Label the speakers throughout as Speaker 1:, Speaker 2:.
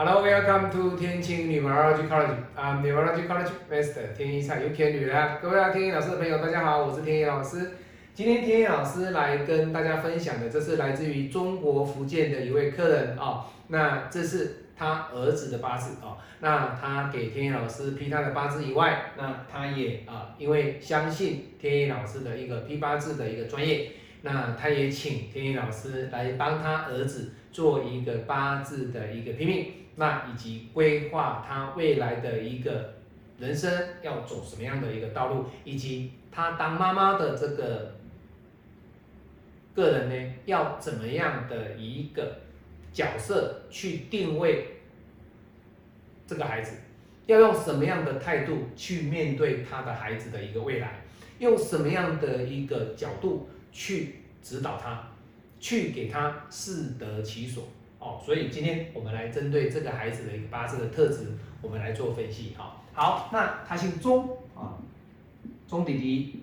Speaker 1: Hello, welcome to 天青 Numerology College. I'm Numerology College Master 天一蔡 You can do that. 各位要天一老师的朋友，大家好，我是天一老师。今天天一老师来跟大家分享的，这是来自于中国福建的一位客人哦、那这是他儿子的八字哦、那他给天一老师批他的八字以外，那他也啊、因为相信天一老师的一个批八字的一个专业，那他也请天一老师来帮他儿子做一个八字的一个批命。那以及规划他未来的一个人生要走什么样的一个道路，以及他当妈妈的这个个人呢，要怎么样的一个角色去定位这个孩子，要用什么样的态度去面对他的孩子的一个未来，用什么样的一个角度去指导他，去给他适得其所。哦，所以今天我们来针对这个孩子的一个八字的特质，我们来做分析。好，好，那他姓钟啊，钟弟弟。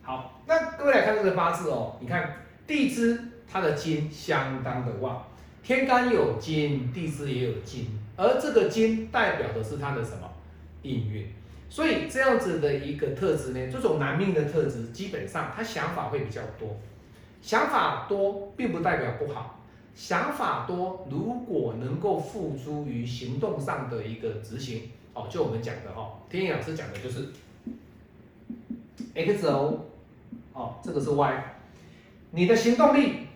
Speaker 1: 好，那各位来看这个八字哦，你看地支它的金相当的旺，天干有金，地支也有金，而这个金代表的是他的什么命运？所以这样子的一个特质呢，这种男命的特质，基本上他想法会比较多，想法多并不代表不好。想法多，如果能够付诸于行动上的一个执行，哦，就我们讲的哈，天野老师讲的就是 X O，哦，这个是 Y，你的行动力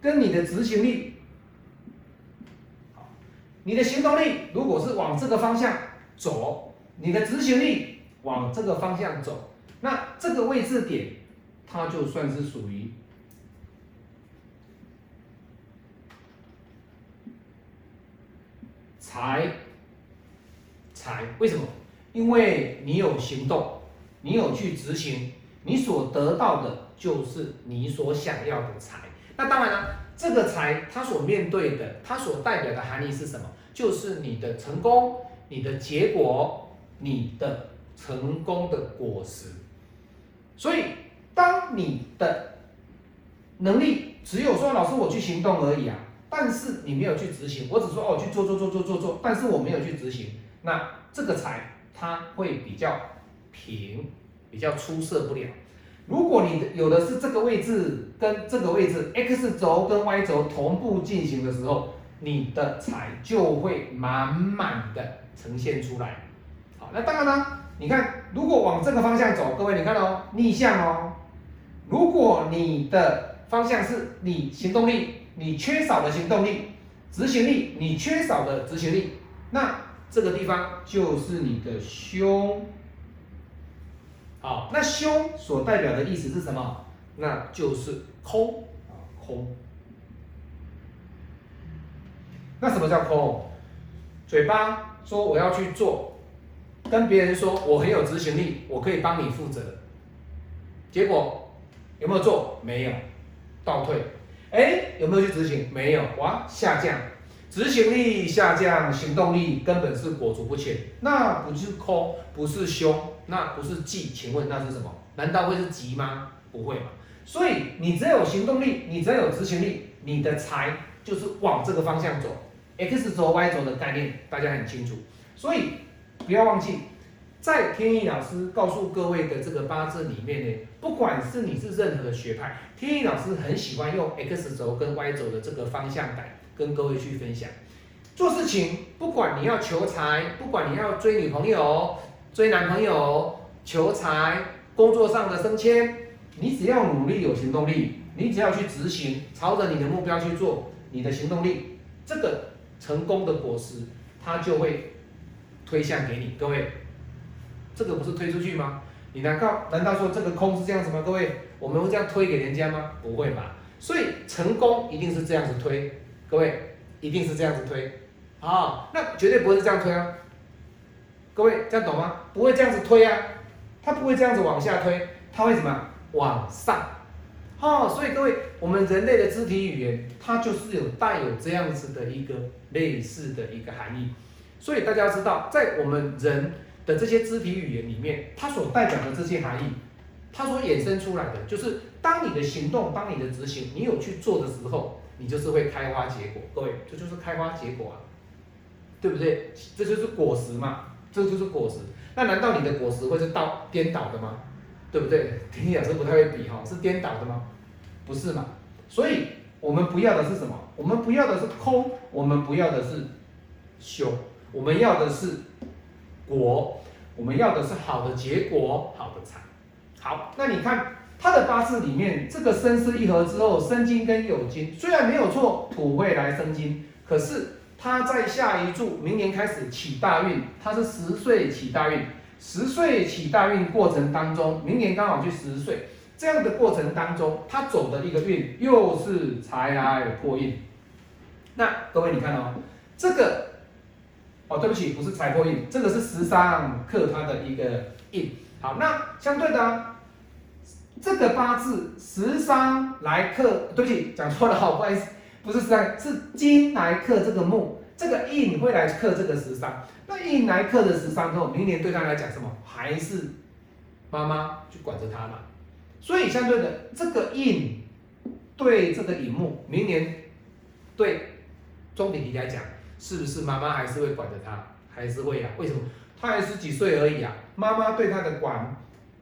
Speaker 1: 跟你的执行力，你的行动力如果是往这个方向走，你的执行力往这个方向走，那这个位置点，它就算是属于。财，财，为什么？因为你有行动，你有去执行，你所得到的就是你所想要的财。那当然了，这个财它所面对的，它所代表的含义是什么？就是你的成功，你的结果，你的成功的果实。所以，当你的能力只有说，老师我去行动而已啊。但是你没有去执行，我只说哦去做做做做做做，但是我没有去执行，那这个财它会比较平，比较出色不了。如果你有的是这个位置跟这个位置 X 轴跟 Y 轴同步进行的时候，你的财就会满满的呈现出来。好，那当然呢，你看如果往这个方向走，各位你看哦，逆向哦。如果你的方向是你行动力。你缺少的行动力、执行力，你缺少的执行力，那这个地方就是你的胸。好，那胸所代表的意思是什么？那就是空啊，空。那什么叫空？嘴巴说我要去做，跟别人说我很有执行力，我可以帮你负责，结果有没有做？没有，倒退。哎，有没有去执行？没有，哇，下降，执行力下降，行动力根本是裹足不前，那不是抠，不是凶，那不是忌，请问那是什么？难道会是吉吗？不会嘛。所以你只要有行动力，你只要有执行力，你的财就是往这个方向走，X 轴 Y 轴的概念大家很清楚。所以不要忘记。在天意老师告诉各位的这个八字里面呢，不管是你是任何学派，天意老师很喜欢用 X 轴跟 Y 轴的这个方向感跟各位去分享。做事情，不管你要求财，不管你要追女朋友、追男朋友、求财、工作上的升迁，你只要努力有行动力，你只要去执行，朝着你的目标去做，你的行动力，这个成功的果实，它就会推向给你，各位。这个不是推出去吗？你难道难道说这个空是这样子吗？各位，我们会这样推给人家吗？不会吧。所以成功一定是这样子推，各位一定是这样子推啊，那绝对不会是这样推啊。各位这样懂吗？不会这样子推啊，它不会这样子往下推，它会什么？往上。哦，所以各位，我们人类的肢体语言，它就是有带有这样子的一个类似的一个含义。所以大家要知道，在我们人。的这些肢体语言里面，它所代表的这些含义，它所衍生出来的，就是当你的行动，当你的执行，你有去做的时候，你就是会开花结果。各位，这就是开花结果啊，对不对？这就是果实嘛，这就是果实。那难道你的果实会是倒颠倒的吗？对不对？听老师不太会比哈，是颠倒的吗？不是嘛？所以我们不要的是什么？我们不要的是空，我们不要的是修，我们要的是果，我们要的是好的结果，好的财。好，那你看他的八字里面，这个生巳一合之后，生金跟酉金虽然没有错，土会来生金，可是他在下一柱，明年开始起大运，他是十岁起大运，十岁起大运过程当中，明年刚好去十岁，这样的过程当中，他走的一个运又是财来破运。那各位你看哦，这个哦，对不起，不是财破印，这个是十三克他的一个印。好，那相对的。这个八字十伤来克，对不起，讲错了，好不好意思，不是十伤，是金来克这个木，这个印会来克这个十伤。那印来克的十伤后，明年对他来讲什么？还是妈妈去管着他嘛？所以相对的，这个印对这个乙木，明年对钟点题来讲，是不是妈妈还是会管着他？还是会呀？为什么？他还十几岁而已啊，妈妈对他的管。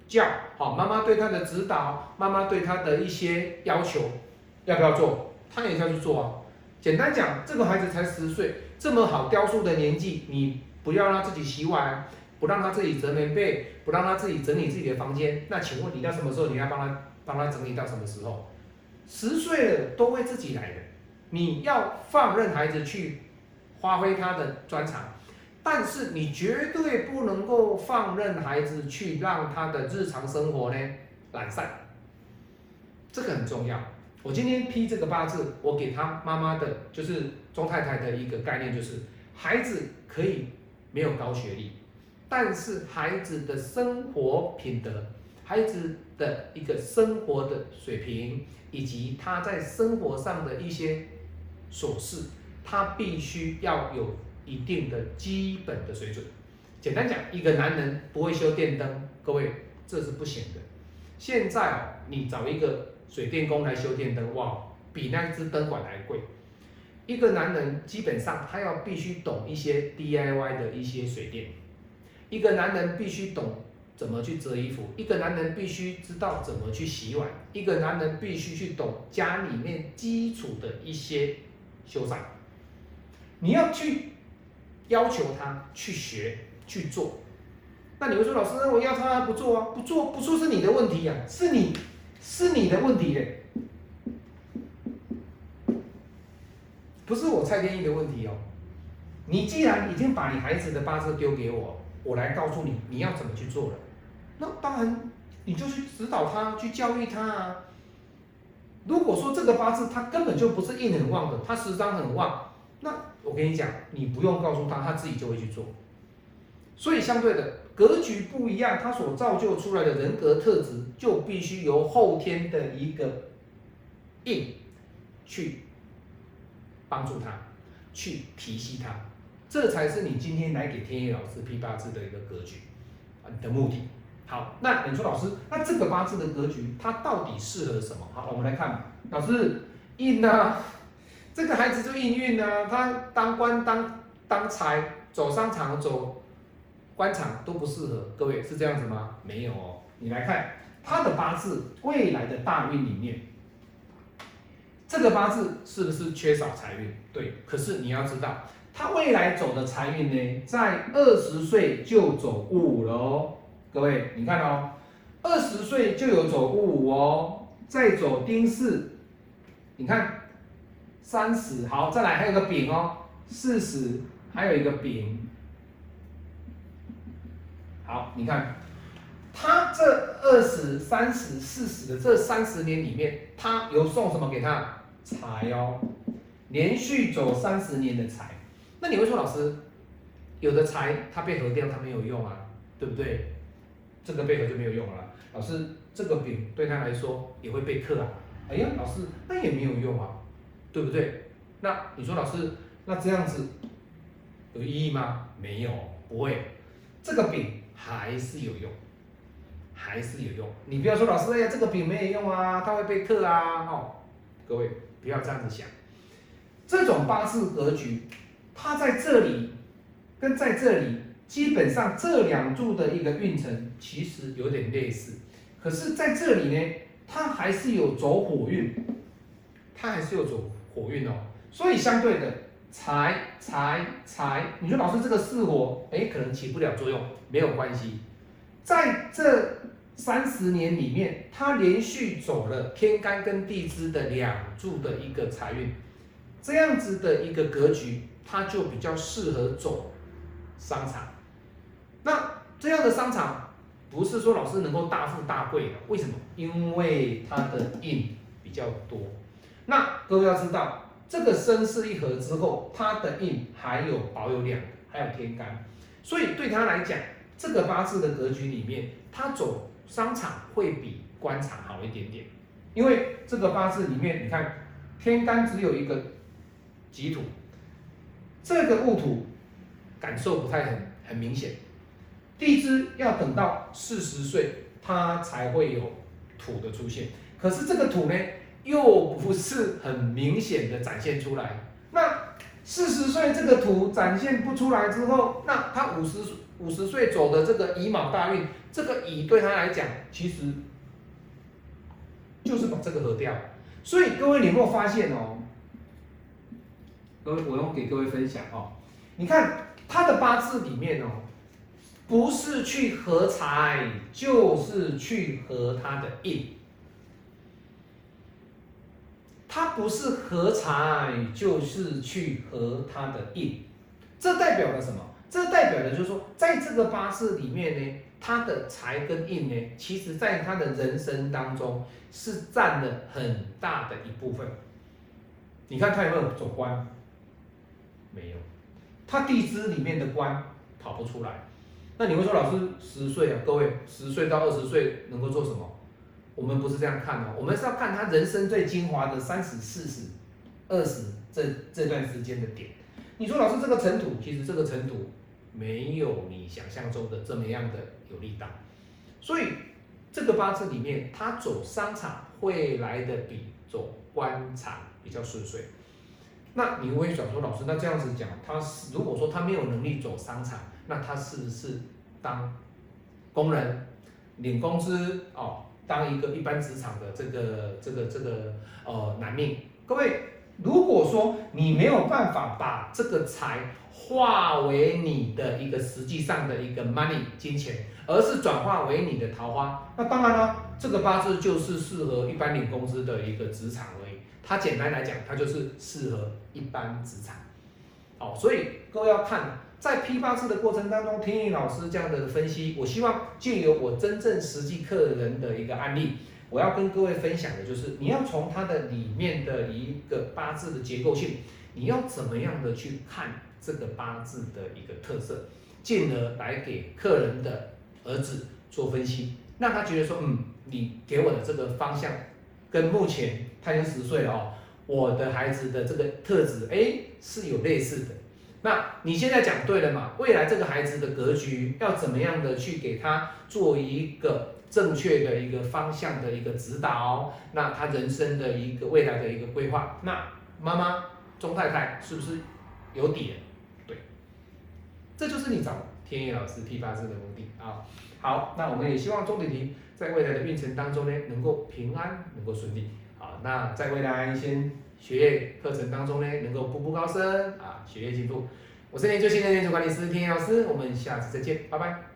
Speaker 1: 教好，妈妈对他的指导，妈妈对他的一些要求，要不要做？他也要去做啊。简单讲，这个孩子才十岁，这么好雕塑的年纪，你不要让他自己洗碗，不让他自己折棉被，不让他自己整理自己的房间，那请问你到什么时候你要帮他帮他整理到什么时候？十岁了都会自己来的，你要放任孩子去发挥他的专长。但是你绝对不能够放任孩子去让他的日常生活呢懒散，这个很重要。我今天批这个八字，我给他妈妈的就是钟太太的一个概念，就是孩子可以没有高学历，但是孩子的生活品德、孩子的一个生活的水平，以及他在生活上的一些琐事，他必须要有。一定的基本的水准，简单讲，一个男人不会修电灯，各位这是不行的。现在哦，你找一个水电工来修电灯，哇，比那只灯管还贵。一个男人基本上他要必须懂一些 DIY 的一些水电，一个男人必须懂怎么去折衣服，一个男人必须知道怎么去洗碗，一个男人必须去懂家里面基础的一些修缮。你要去。要求他去学去做，那你会说老师，我要他不做啊？不做不做是你的问题呀，是你是你的问题嘞，不是我蔡天意的问题哦。你既然已经把你孩子的八字丢给我，我来告诉你你要怎么去做了，那当然你就去指导他，去教育他啊。如果说这个八字他根本就不是印很旺的，他时张很旺。那我跟你讲，你不用告诉他，他自己就会去做。所以相对的格局不一样，他所造就出来的人格特质，就必须由后天的一个印去帮助他，去提携他，这才是你今天来给天野老师批八字的一个格局啊的目的。好，那你说老师，那这个八字的格局，它到底适合什么？好，我们来看，老师印呢？这个孩子就应运呢，他当官当当财，走商场走官场都不适合。各位是这样子吗？没有哦，你来看他的八字未来的大运里面，这个八字是不是缺少财运？对，可是你要知道，他未来走的财运呢，在二十岁就走五了哦。各位你看哦，二十岁就有走五哦，再走丁巳，你看。三十好，再来还有个丙哦，四十还有一个丙。好，你看，他这二十三十四十的这三十年里面，他有送什么给他财哦，连续走三十年的财。那你会说老师，有的财他被合掉，他没有用啊，对不对？这个被合就没有用了。老师，这个丙对他来说也会被克啊。哎呀，老师，那也没有用啊。对不对？那你说老师，那这样子有意义吗？没有，不会。这个饼还是有用，还是有用。你不要说老师，哎呀，这个饼没有用啊，它会被克啊，哦。各位不要这样子想，这种八字格局，它在这里跟在这里，基本上这两柱的一个运程其实有点类似，可是在这里呢，它还是有走火运，它还是有走火运哦，所以相对的财财财，你说老师这个四火，哎，可能起不了作用，没有关系，在这。三十年里面，他连续走了天干跟地支的两柱的一个财运，这样子的一个格局，他就比较适合走商场。那这样的商场，不是说老师能够大富大贵的，为什么？因为他的印比较多。那各位要知道，这个生是一合之后，他的印还有保有两个，还有天干，所以对他来讲，这个八字的格局里面，他走。商场会比官场好一点点，因为这个八字里面，你看天干只有一个己土，这个戊土感受不太很很明显，地支要等到四十岁，它才会有土的出现，可是这个土呢，又不是很明显的展现出来。那四十岁这个土展现不出来之后，那他五十五十岁走的这个乙卯大运。这个乙对他来讲，其实就是把这个合掉。所以各位，你有没有发现哦？各位，我用给各位分享哦。你看他的八字里面哦，不是去合财，就是去合他的印。他不是合财，就是去合他的印。这代表了什么？这代表的就是说，在这个八字里面呢。他的财跟印呢，其实在他的人生当中是占了很大的一部分。你看他有没有走官？没有，他地支里面的官跑不出来。那你会说老师十岁啊？各位十岁到二十岁能够做什么？我们不是这样看哦，我们是要看他人生最精华的三十四十、二十这这段时间的点。你说老师这个尘土，其实这个尘土。没有你想象中的这么样的有力道，所以这个八字里面，他走商场会来的比走官场比较顺遂。那你会想说，老师，那这样子讲，他是如果说他没有能力走商场，那他是不是当工人领工资哦，当一个一般职场的这个这个这个呃男命？各位，如果说你没有办法把这个财，化为你的一个实际上的一个 money 金钱，而是转化为你的桃花。那当然了，这个八字就是适合一般领工资的一个职场而已。它简单来讲，它就是适合一般职场。好，所以各位要看在批八字的过程当中，听尹老师这样的分析，我希望借由我真正实际客人的一个案例，我要跟各位分享的就是，你要从它的里面的一个八字的结构性，你要怎么样的去看。这个八字的一个特色，进而来给客人的儿子做分析，让他觉得说，嗯，你给我的这个方向，跟目前他已经十岁了哦，我的孩子的这个特质，哎，是有类似的。那你现在讲对了嘛？未来这个孩子的格局要怎么样的去给他做一个正确的一个方向的一个指导？那他人生的一个未来的一个规划，那妈妈钟太太是不是有底？对这就是你找天野老师批八字的目的啊！好，那我们也希望钟婷婷在未来的运程当中呢，能够平安，能够顺利。好，那在未来先学业课程当中呢，能够步步高升啊，学业进步。我是研究新的研究管理师天野老师，我们下次再见，拜拜。